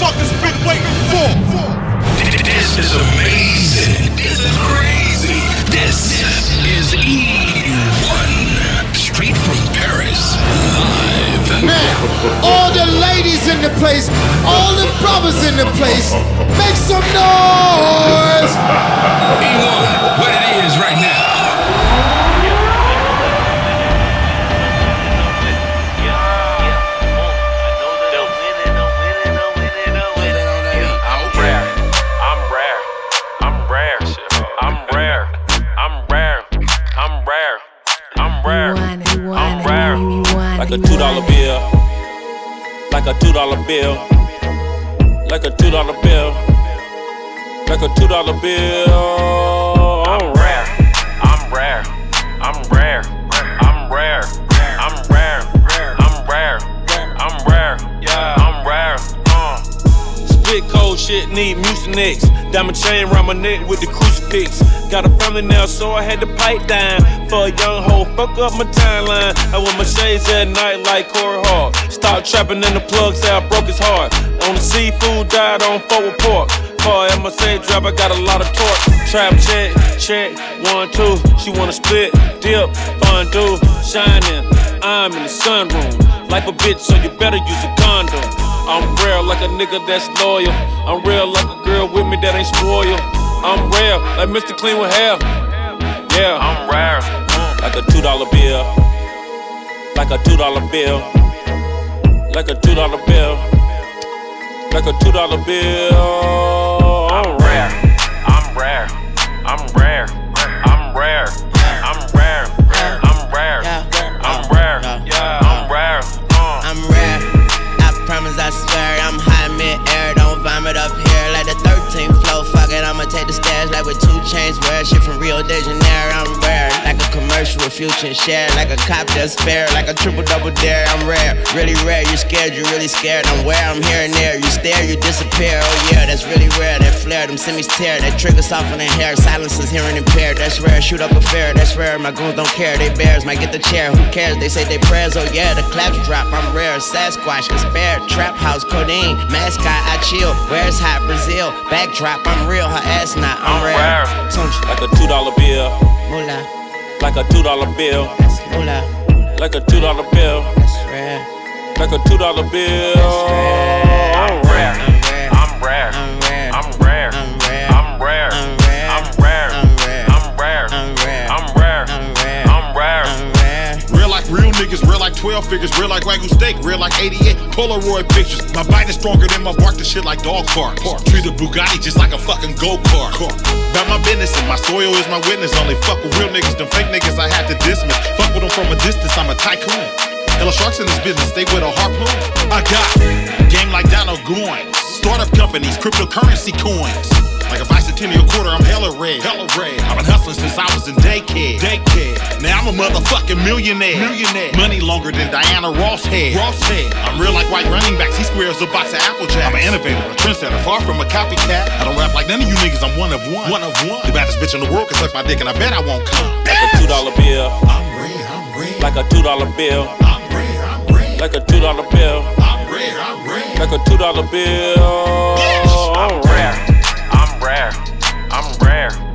motherfuckers been waiting for. This is amazing. This is crazy. This is E1. Straight from Paris. Live. Now, all the ladies in the place, all the brothers in the place, make some noise. E1, Like a two dollar bill. Like a two dollar bill. Like a two dollar bill. Like a two dollar bill. I'm rare. I'm rare. Shit, need mucinex. Diamond chain round my neck with the crucifix. Got a family now, so I had to pipe down. For a young hoe, fuck up my timeline. I wear my shades at night like Corey Hart. Stop trapping in the plug, say I broke his heart. On the seafood, died on forward pork. Car MSA drop, I got a lot of torque. Trap check, check, one, two. She wanna split, dip, fondue, shining. I'm in the sunroom. Life a bitch, so you better use a condom. I'm real like a nigga that's loyal. I'm real like a girl with me that ain't spoiled. I'm real like Mr. Clean with hair. Yeah, I'm rare. Mm. like a two dollar bill. Like a two dollar bill. Like a two dollar bill. Like a two dollar bill. I'm rare. I'm rare. I'm rare. Chains. Wear shit from Rio de Janeiro. I'm rare, like a commercial with future and Cher. Like a cop that's fair, like a triple double dare. I'm rare, really rare. You scared, you really scared. I'm where I'm here and there. You stare, you disappear. Oh yeah, that's really rare. That flare, them semis tear. That trigger soften in hair. Silence is hearing impaired. That's rare. Shoot up a fair. That's rare. My goons don't care. They bears might get the chair. Who cares? They say they prayers. Oh yeah, the claps drop. I'm rare. Sasquatch, despair. Trap house, codeine. Mascot, I chill. Where's hot Brazil? Backdrop, I'm real. Her ass not. I'm, Like a two dollar bill. moolah. Like a two dollar bill. That's moolah. Like a two dollar bill. That's rare. Like a two dollar bill. I'm rare. I'm rare. I'm rare. I'm 12 figures, real like Wagyu steak, real like 88 Polaroid pictures. My bite is stronger than my bark, the shit like dog park. Treat a Bugatti just like a fucking go kart. About my business and my soil is my witness. Only fuck with real niggas, them fake niggas I had to dismiss. Fuck with them from a distance, I'm a tycoon. Hella sharks in this business, stay with a harpoon. I got game like Donald Goines, startup companies, cryptocurrency coins. Like a bicentennial quarter, I'm hella red. Hella red. I've been hustling since I was in daycare. Daycare. Now I'm a motherfucking millionaire. Millionaire. Money longer than Diana Ross had. Ross had. I'm real like white running backs. He squares a box of Apple Jacks. I'm an innovator, a trendsetter, far from a copycat. I don't rap like none of you niggas. I'm one of one. One of one. The baddest bitch in the world can suck my dick, and I bet I won't come. Like a two dollar bill. I'm red. I'm red. Like a two dollar bill. I'm red. I'm red. Like a two dollar bill. I'm red. I'm. Like a two dollar bill. I'm rare. I'm rare. I'm rare.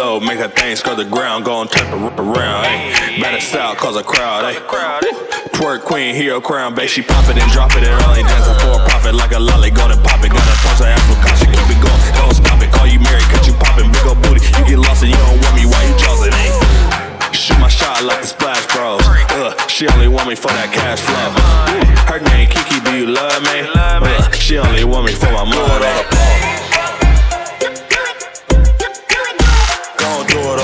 Low. Make that thing skirt the ground. Gon' turn it around. Hey, better style, cause a crowd. Hey, twerk queen, hero crown. Babe, she pop it and drop it and only dancing for a profit like a lolly. Gonna pop it. Gotta toss her ass for caution. Keep it going. Don't stop it. Call you Mary, cut you poppin'. Big ol' booty. You get lost and you don't want me. Why you tossing? Hey. shoot my shot like the Splash Bros. Uh, she only want me for that cash flow. Her name Kiki, do you love me? Uh, she only want me for my money.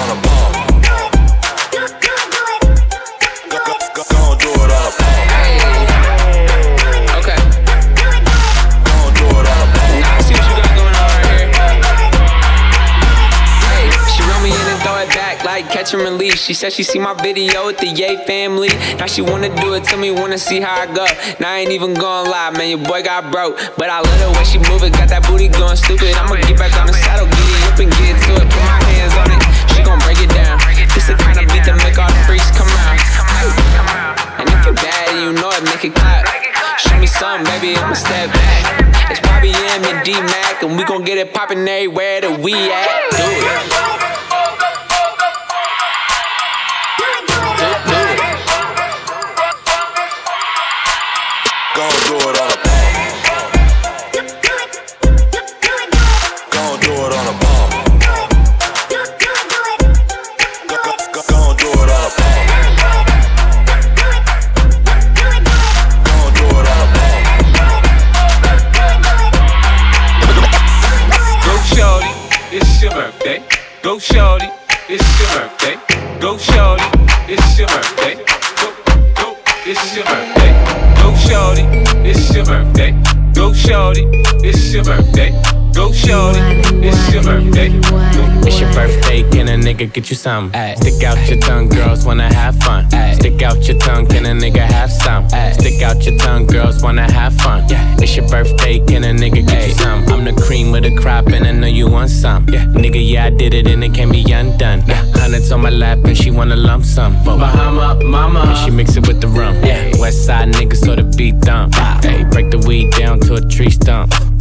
catch and throw it back like catching release. She said she see my video with the Yay family. Now she wanna do it to me, wanna see how I go. Now I ain't even gonna lie, man, your boy got broke. But I love the way she move it, got that booty going stupid. I'ma get back on the saddle, get it up and get to it. Something, baby, I'ma step back. It's Bobby M and D Mac, and we gon' get it poppin' everywhere that we at. Do it. Nigga get you some. Ay. Stick out your tongue, girls wanna have fun. Ay. Stick out your tongue, can a nigga have some? Ay. Stick out your tongue, girls wanna have fun. Yeah. It's your birthday, can a nigga get you some? I'm the cream with the crop, and I know you want some. Yeah. Nigga, yeah, I did it, and it can't be undone. Yeah. Hundreds on my lap, and she wanna lump some. Bahama, mama, and she mix it with the rum. Yeah. West side niggas, so the beat dump. Hey, ah. break the weed down to a tree stump.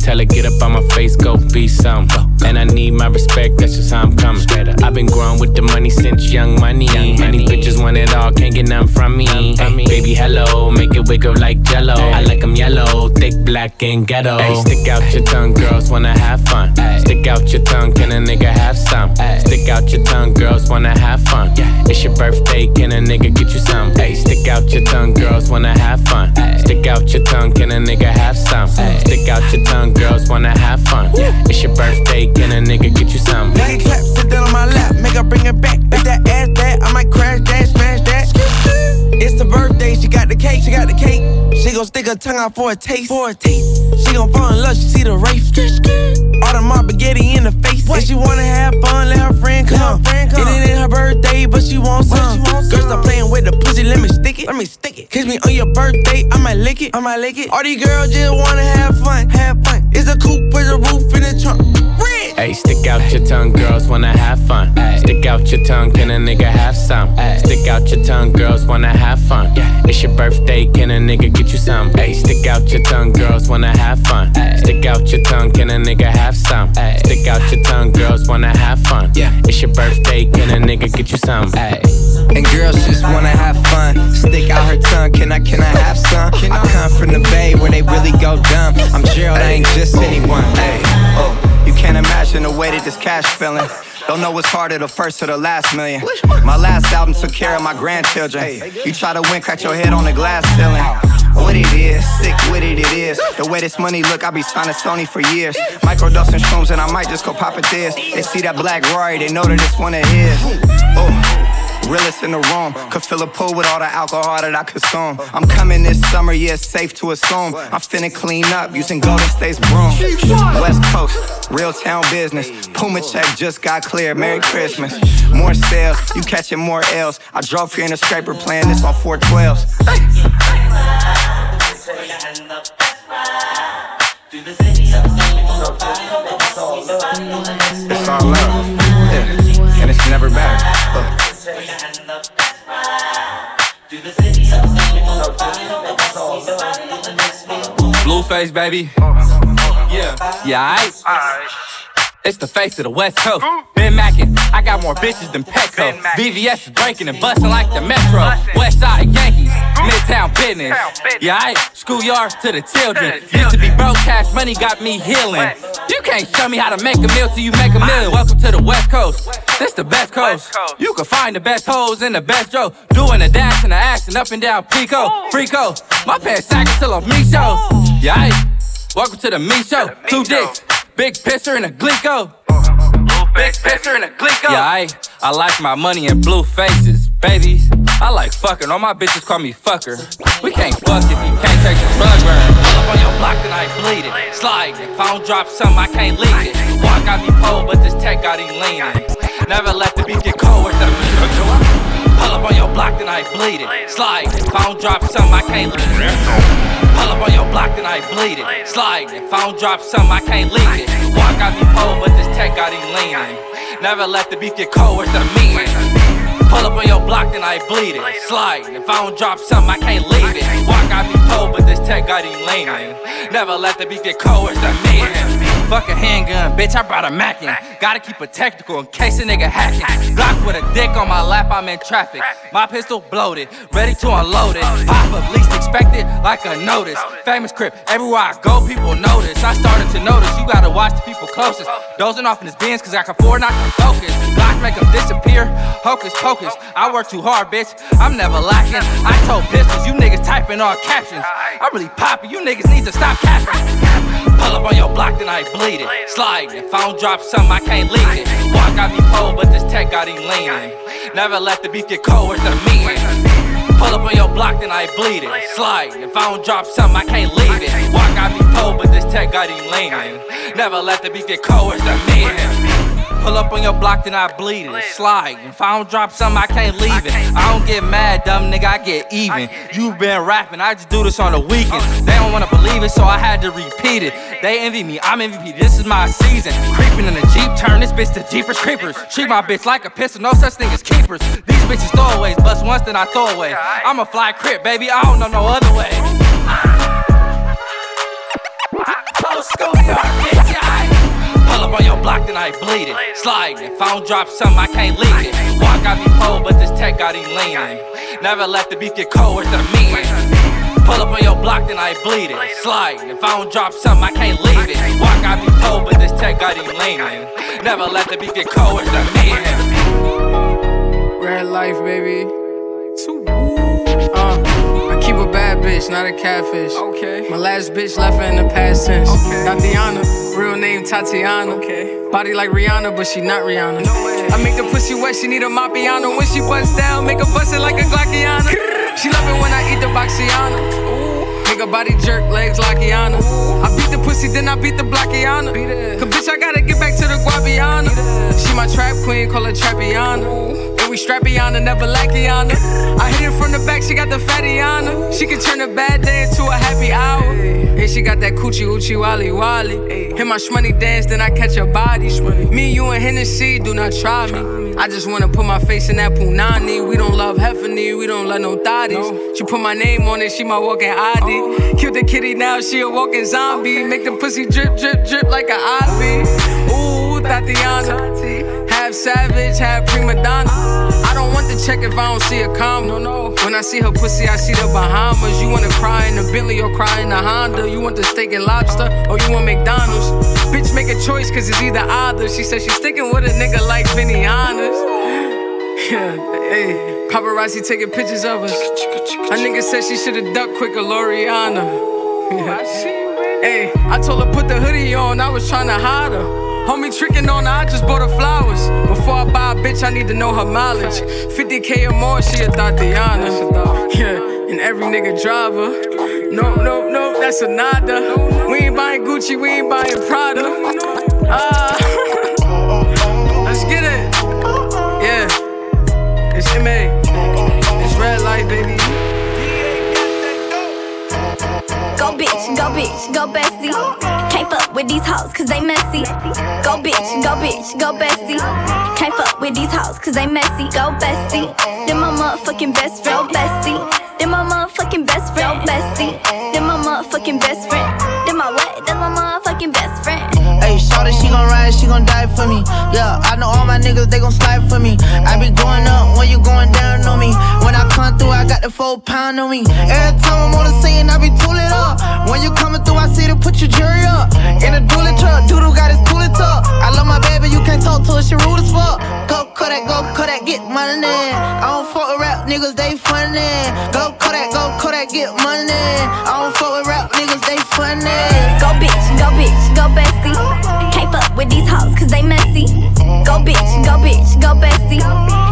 Tell her get up on my face, go be some. And I need my respect, that's just how I'm coming. I've been growing with the money since young money. Young Many bitches want it all, can't get none from me. Hey, baby, hello, make it wiggle like jello. I like them yellow, thick, black, and ghetto. Hey, stick out your tongue, girls wanna have fun. Stick out your tongue, can a nigga have some? Stick out your tongue, girls wanna have fun. Yeah. It's your birthday, can a nigga get you some? Hey, stick out your tongue, girls wanna have fun. Stick out your tongue, can a nigga have some? Stick out your tongue, girls wanna have fun. Yeah. It's your birthday, can a nigga get you some? Nigga clap, sit down on my lap, make her bring it back. If that ass bad, I might crash that, smash that. It's the birthday, she got the cake, she got the cake. She gon' stick her tongue out for a taste, for a taste. She gon' fall in love, she see the race. All the my spaghetti in the face. If she wanna have fun, let her friend come. Friend come. It ain't her birthday, but she wants some. She wants Girl, stop playing with the pussy, let stick it. Let me stick it. Kiss me on your birthday, I might lick it. I might lick it. All these girls just wanna have fun, have fun. It's a coupe with a roof in the trunk. Hey, stick out your tongue, girls wanna have fun. Ay. Stick out your tongue, can a nigga have some? Ay. Stick out your tongue, girls wanna have fun. Yeah. It's your birthday, can a nigga get you some? Hey, stick out your tongue, girls wanna have fun. Ay. Stick out your tongue, can a nigga have some? Ay. Stick out your tongue, girls wanna have fun. Yeah. It's your birthday, can a nigga get you some? Ay. And girls just wanna have fun. Stick out her tongue, can I, can I have some? I come from the bay where they really go dumb. I'm Gerald, I ain't just anyone. Ay. Oh. You can't imagine the way that this cash feeling. Don't know what's harder, the first or the last million. My last album took care of my grandchildren. You try to win, crack your head on the glass ceiling. What it is, sick with it, it is. The way this money look, I be signing Sony for years. Microdosing shrooms, and I might just go pop a this. They see that black Rory, they know that it's one of his. Oh. Realest in the room. Could fill a pool with all the alcohol that I consume. I'm coming this summer, yeah, safe to assume. I'm finna clean up using Golden State's broom. West Coast, real town business. Puma check just got cleared. Merry Christmas. More sales, you catching more L's. I drove here in a scraper playing this on 412s. It's all love, yeah. and it's never bad. Uh. Blueface, baby. Yeah. Yeah, aight. It's the face of the West Coast. Ben Mackin, I got more bitches than Petco. VVS is breaking and busting like the Metro. West Side Yankees, Midtown business. Yeah, I schoolyard to the children. Used to be broke, cash money got me healing. You can't show me how to make a meal till you make a million. Welcome to the West Coast. This the best coast. You can find the best hoes in the best Joe. Doing the dash and the action up and down Pico, oh. Frico. My pants sagging till I'm me show. Oh. Yeah, I welcome to the me show. Two dicks, big pisser and a glico. Oh, big pisser and a glico. Yeah, I, I like my money in blue faces, baby. I like fucking. All my bitches call me fucker. We can't fuck if you can't take the drug burn. Pull up on your block and I bleed it. Slide. If I don't drop something, I can't leave it. Walk got me cold, but this tech got him leaning. Never let the beat get cold with the Pull up on your block, then I bleed it. Slide. If I don't drop something, I can't leave it. Pull up on your block, then I bleed it. Slide. If I don't drop something, I can't leave it. Walk got me cold, but this tech got him leaning. Never let the beat get cold with the meaning. Pull up on your block, then I bleed it. Slide. If I don't drop something, I can't leave it. Walk got me cold, but this tech got him leaning. Never let the beat get cold the meaning. Fuck a handgun, bitch, I brought a Mackin. Gotta keep it technical in case a nigga hacking. Block with a dick on my lap, I'm in traffic. My pistol bloated, ready to unload it. Pop up, least expected, like a notice. Famous crip, everywhere I go, people notice. I started to notice, you gotta watch the people closest. Dozing off in his bins, cause I can afford not to focus. Block make disappear, hocus pocus. I work too hard, bitch, I'm never lacking. I told pistols, you niggas typing all captions. I'm really popping, you niggas need to stop capping. Pull up on your block, then I bleed it. Slide. If I don't drop something, I can't leave it. Walk got me cold, but this tech got him leaning. Never let the beat get cold with the meeting. Pull up on your block, then I bleed it. Slide. If I don't drop something, I can't leave it. Walk got me cold, but this tech got him leaning. Never let the beat get cold with the meeting. Pull up on your block, then I bleed it. Slide. If I don't drop something, I can't leave it. I don't get mad, dumb nigga, I get even. you been rapping, I just do this on the weekends. They don't wanna believe it, so I had to repeat it. They envy me, I'm MVP, this is my season. Creeping in the Jeep, turn this bitch to Jeepers Creepers. Treat my bitch like a pistol, no such thing as keepers. These bitches throwaways, bust once, then I throw away. I'm a fly crip, baby, I don't know no other way. Oh, schoolyard, on your block, then I bleed it. Slide. If I don't drop something, I can't leave it. Walk got me cold, but this tech got him leaning. Never let the beat get cold with the meaning. Pull up on your block, then I bleed it. Slide. If I don't drop something, I can't leave it. Walk got me cold, but this tech got him leaning. Never let the beat get cold with the meaning. Red life, baby. I keep a bad bitch, not a catfish. Okay. My last bitch left her in the past tense. Okay. Tatiana, real name Tatiana. Okay. Body like Rihanna, but she not Rihanna. No way. I make the pussy wet, she need a Mapiano. When she bust down, make her bust it like a Glockiana. she love it when I eat the Boxiana. Make her body jerk, legs Lockiana. I beat the pussy, then I beat the Blockiana. Cause bitch, I gotta get back to the Guabiana. She my trap queen, call her Trappiana. And we strappiana, never lackiana. I hit it from the back, she got the fattiana. She can turn a bad day into a happy hour. And she got that coochie oochie wally wally. Hit my shmoney dance, then I catch her body. Me, you, and Hennessy, do not try me. I just wanna put my face in that punani. We don't love Heffany, we don't love no thotties. She put my name on it, she my walking ID. Oh. Killed the kitty, now she a walking zombie. Make the pussy drip, drip, drip like an ivy. Ooh, Tatiana. Half savage, half prima donna. Ah. I don't want the check if I don't see a comma. No, no. When I see her pussy, I see the Bahamas. You wanna cry in the Bentley or cry in the Honda? You want the steak and lobster or you want McDonald's? Bitch, make a choice, cause it's either either. She said she's sticking with a nigga like Benny Hannes. Yeah, hey, paparazzi taking pictures of us. A nigga said she should've ducked quicker, Loriana. Hey, I told her put the hoodie on, I was trying to hide her. Homie tricking on her, I just bought her flowers. Before I buy a bitch, I need to know her mileage. 50k or more, she a Tatiana. Yeah, and every nigga driver. No, no, no, that's a nada. We ain't buying Gucci, we ain't buying Prada. Ah, let's get it. Yeah, it's MA. It's red light, baby. Go bitch, go bitch, go bestie. Can't fuck with these hoes cause they messy. Go bitch, go bitch, go bestie. Can't fuck with these hoes cause they messy. Go bestie. Then my motherfucking best friend. Bestie. Then my motherfucking best friend. Bestie. Then my motherfucking best friend. Then my what? Then my motherfucking best friend. Hey, shawty, she gon' ride, she gon' die for me. Yeah, I know all my niggas, they gon' slide for me. I be going up when you going down on me. When I come through, I got the four pound on me. Every time I'm on the scene, I be tooling up. When you coming through, I see to put your jury up. In a dually truck, Doodle got his coolie tuck. I love my baby, you can't talk to her, she rude as fuck. Go Kodak, go Kodak, get money. I don't fuck with rap niggas, they funny. Go Kodak, go Kodak, get money. I don't fuck with rap niggas, they funny. Go bitch, go bitch, go bestie. Can't fuck with these hoes cause they messy. Go bitch, go bitch, go bestie.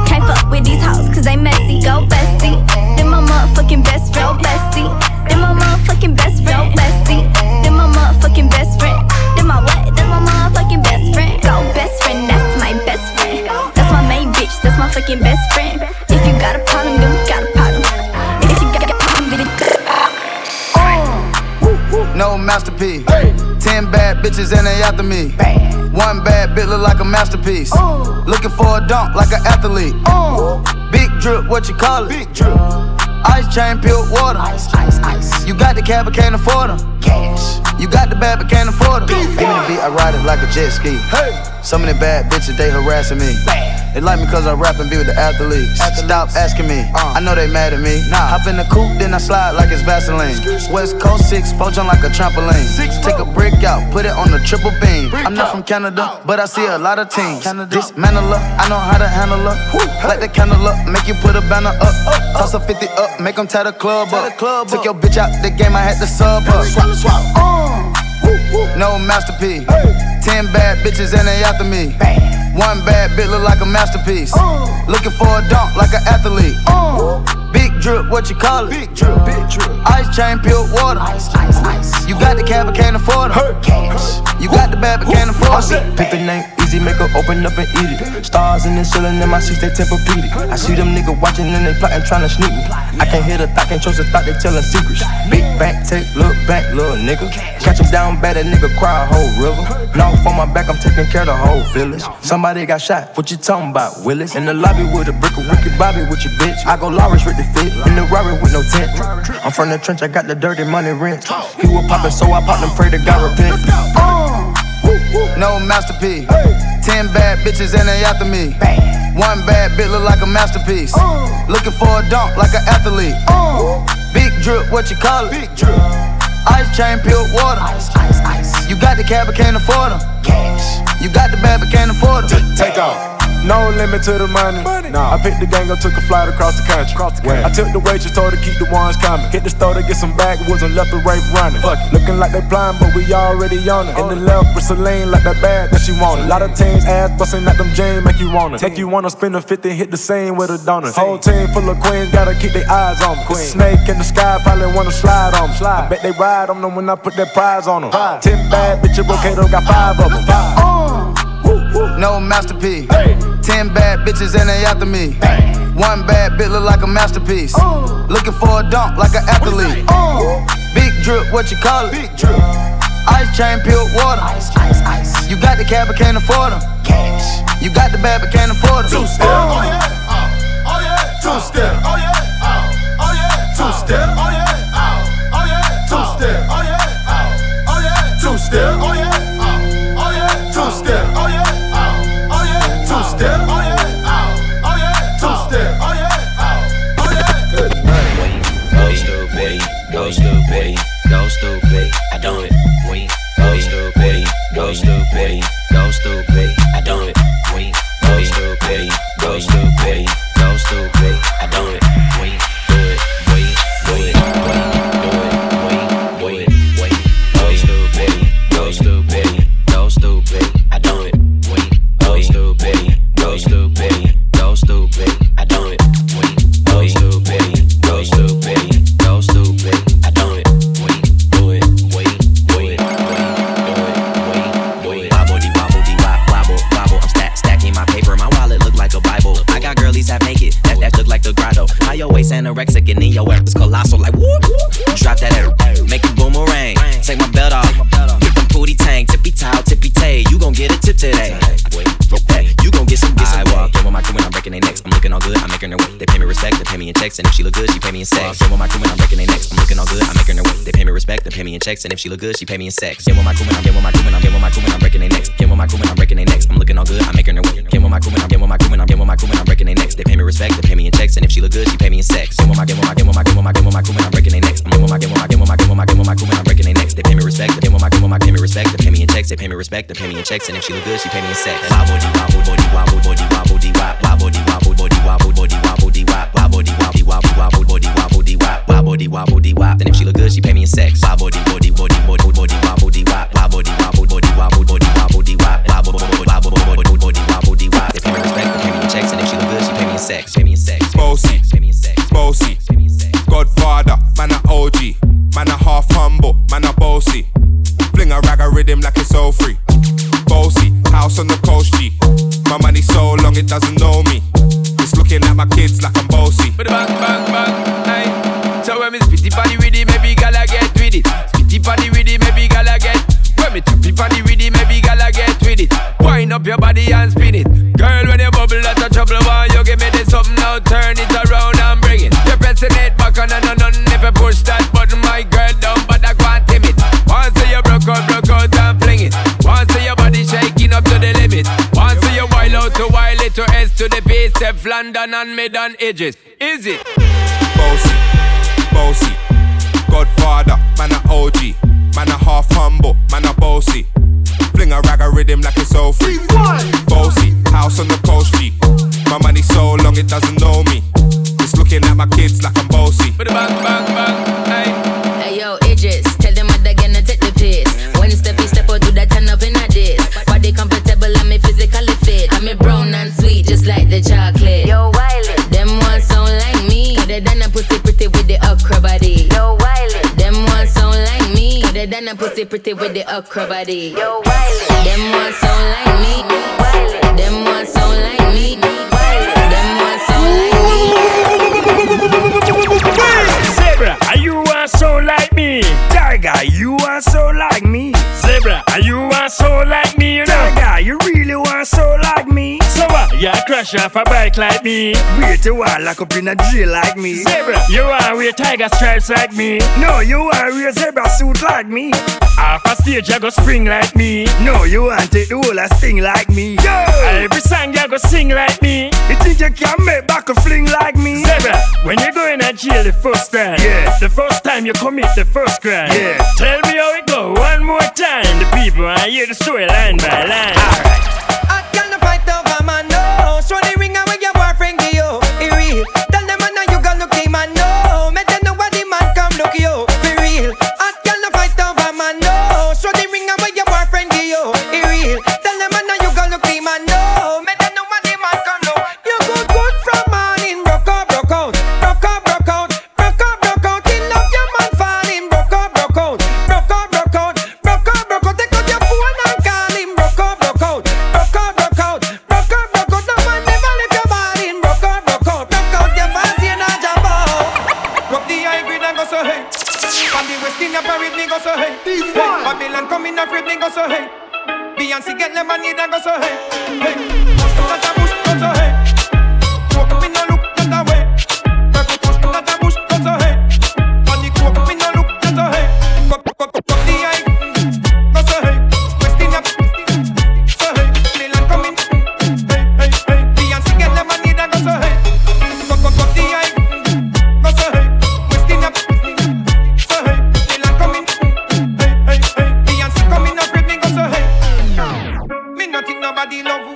Can't fuck with these hoes cause they messy. Go bestie. Then my motherfucking best friend, bestie. Then my motherfucking best friend, bestie. Then my motherfucking best friend. Then my what? That's my motherfucking best friend. Go best friend, that's my best friend. That's my main bitch, that's my fucking best friend. If you got a problem, then we got a problem. If you got a problem, then No masterpiece. Ten bad bitches and they after me. One bad bitch look like a masterpiece. Looking for a dunk like an athlete. Big drip, what you call it? Big drip. Uh, ice chain, pure water. Ice, ice, ice. You got the cab, but can't afford them. Cash. You got the bad, but can't afford them. Me the beat, I ride it like a jet ski. Hey. So many bad bitches, they harassing me. They like me cause I rap and be with the athletes. Stop asking me, I know they mad at me. Hop in the coupe, then I slide like it's Vaseline. West Coast 6, four jump like a trampoline. Take a brick out, put it on the triple beam. I'm not from Canada, but I see a lot of teams. Dismantle her, I know how to handle her. Light the candle up, make you put a banner up. Toss a 50 up, make them tie the club up. Took your bitch out the game, I had to sub her. Swap, swap. No masterpiece. Ten bad bitches and they after me. One bad bitch look like a masterpiece. Uh. Looking for a dunk like an athlete. Uh. Big drip, what you call it? Big drip, big drip. Ice chain, pure water. Ice, ice, ice. You got the cab, but can't afford it. Cash. You got the bad, but can't afford it. Pick the name, make her open up and eat it. Stars in the ceiling in my seats, they tempur-pedic. I see them niggas watching and they plotting, trying to sneak me. I can't hear the thought, can't trust the thought, they telling secrets. Big back, take, look back, little nigga. Catch him down bad, that nigga cry a whole river. Now on my back, I'm taking care of the whole village. Somebody got shot, what you talking about, Willis? In the lobby with a brick of Ricky Bobby with your bitch. I go Lawrence with the fit, in the Rari with no tent. I'm from the trench, I got the dirty money rent. He was poppin', so I popped and pray to God repent. No masterpiece. Ten bad bitches and they after me. One bad bitch look like a masterpiece. Uh. Looking for a dunk like an athlete. Uh. Big drip, what you call it? Big drip. Ice chain, pure water. Ice, ice, ice. You got the cab, but can't afford them. Cash. You got the bad, but can't afford them. Take off. No limit to the money. Nah. I picked the gang up, took a flight across the country. Across the country. I took the waitress, told her to keep the ones coming. Hit the store to get some backwoods and left the rape running. Fuck it. Looking like they blind, but we already on it. In the left with Celine, like that bag that she wanted. A lot of teams ass busting at them jeans, make you want it. Take you wanna spend a 50, hit the same with a donut. Whole team full of queens, gotta keep their eyes on me. Queen. Snake in the sky, probably wanna slide on me. Slide. I bet they ride on them when I put that prize on them. Five. Ten bad bitches, Brocato got five of them. No masterpiece. Ten bad bitches and they after me. One bad bitch look like a masterpiece. Looking for a dunk like an athlete. Big drip, what you call it? Ice chain, pure water. You got the cab, but can't afford them. Cash. You got the bad, but can't afford them. Two step. Oh yeah. Oh, yeah. Two step. Oh yeah. Oh, yeah. Two step. Oh yeah. Oh, oh yeah. Two step. Oh yeah. Oh, oh yeah. Two step. Oh yeah. Oh, oh, checks, and if she look good, she pay me in sex. Get with my crew and I'm get with my crew and I'm get with my crew and I'm breaking their necks. Get with my crew and I'm breaking their necks. I'm looking all good, I'm making her work. Get with my crew and I'm get with my crew and I'm get with my crew and I'm breaking their necks. They pay me respect, they pay me in checks, and if she look good, she pay me in sex. Get with my get with my get with my get with my get with my crew and I'm breaking their necks. I'm get with my get with my get with my get with my get with my crew and I'm breaking their necks. They pay me respect, they pay me respect, they pay me respect, they pay me in checks, they pay me respect, they pay me in checks, and if she look good, she pay me in sex. Wobble dee wobble body wobble body wobble body, wobble wobble dee wobble body wobble body wobble body, wobble body, dee wobble body wobble body wobble body wop, wop body wop body wop. Then if she look good, she pay me in sex. Wop body body body body body wop body wop, wop body wop body wop body. London and Medan edges. Is it? Bouncy. with the acrobatic. Yo, crash off a bike like me. Wait, you are lock up in a jail like me. Zebra, you are wear tiger stripes like me. No, you are wear zebra suit like me. Half a stage, you go spring like me. No, you want take the whole a sing like me. Yo! Every song you go sing like me. You think you can make back a fling like me? Zebra, when you go in a jail the first time, yeah. The first time you commit the first crime, yeah. Tell me how it go one more time. The people I hear the story line by line. Alright.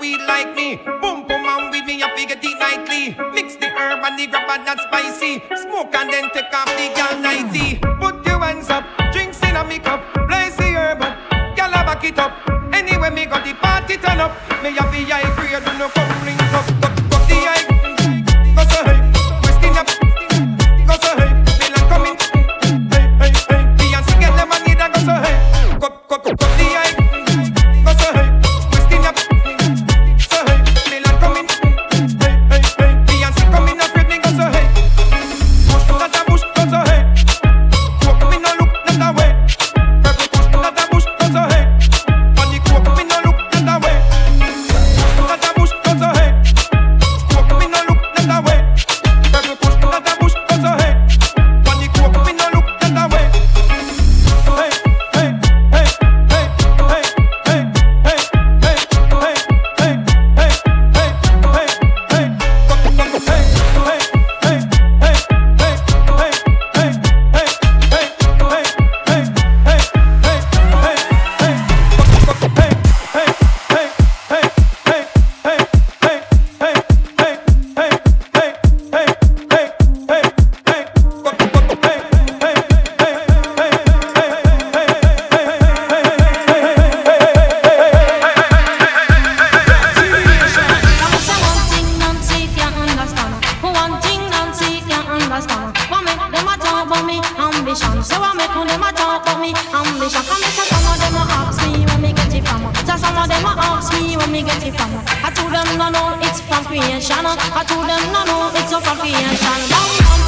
weed like me. Boom, boom, on with me, I figure it nightly. Mix the herb and the grab and that spicy. Smoke and then take off the gal nighty. Put your hands up, drinks in a me cup. Blaze the herb up, gal back it up. Anyway, me got the party turn up. Me have the high grade, do no come I told them no, no, it's from creation. I told them no, no, it's from creation. Down, down.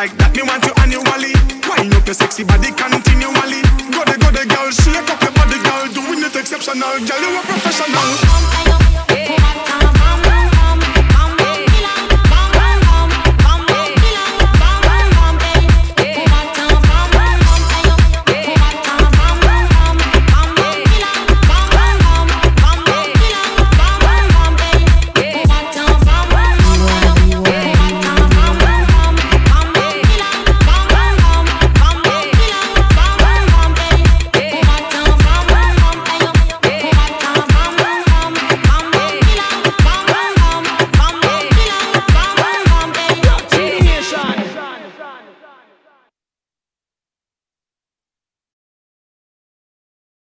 like that.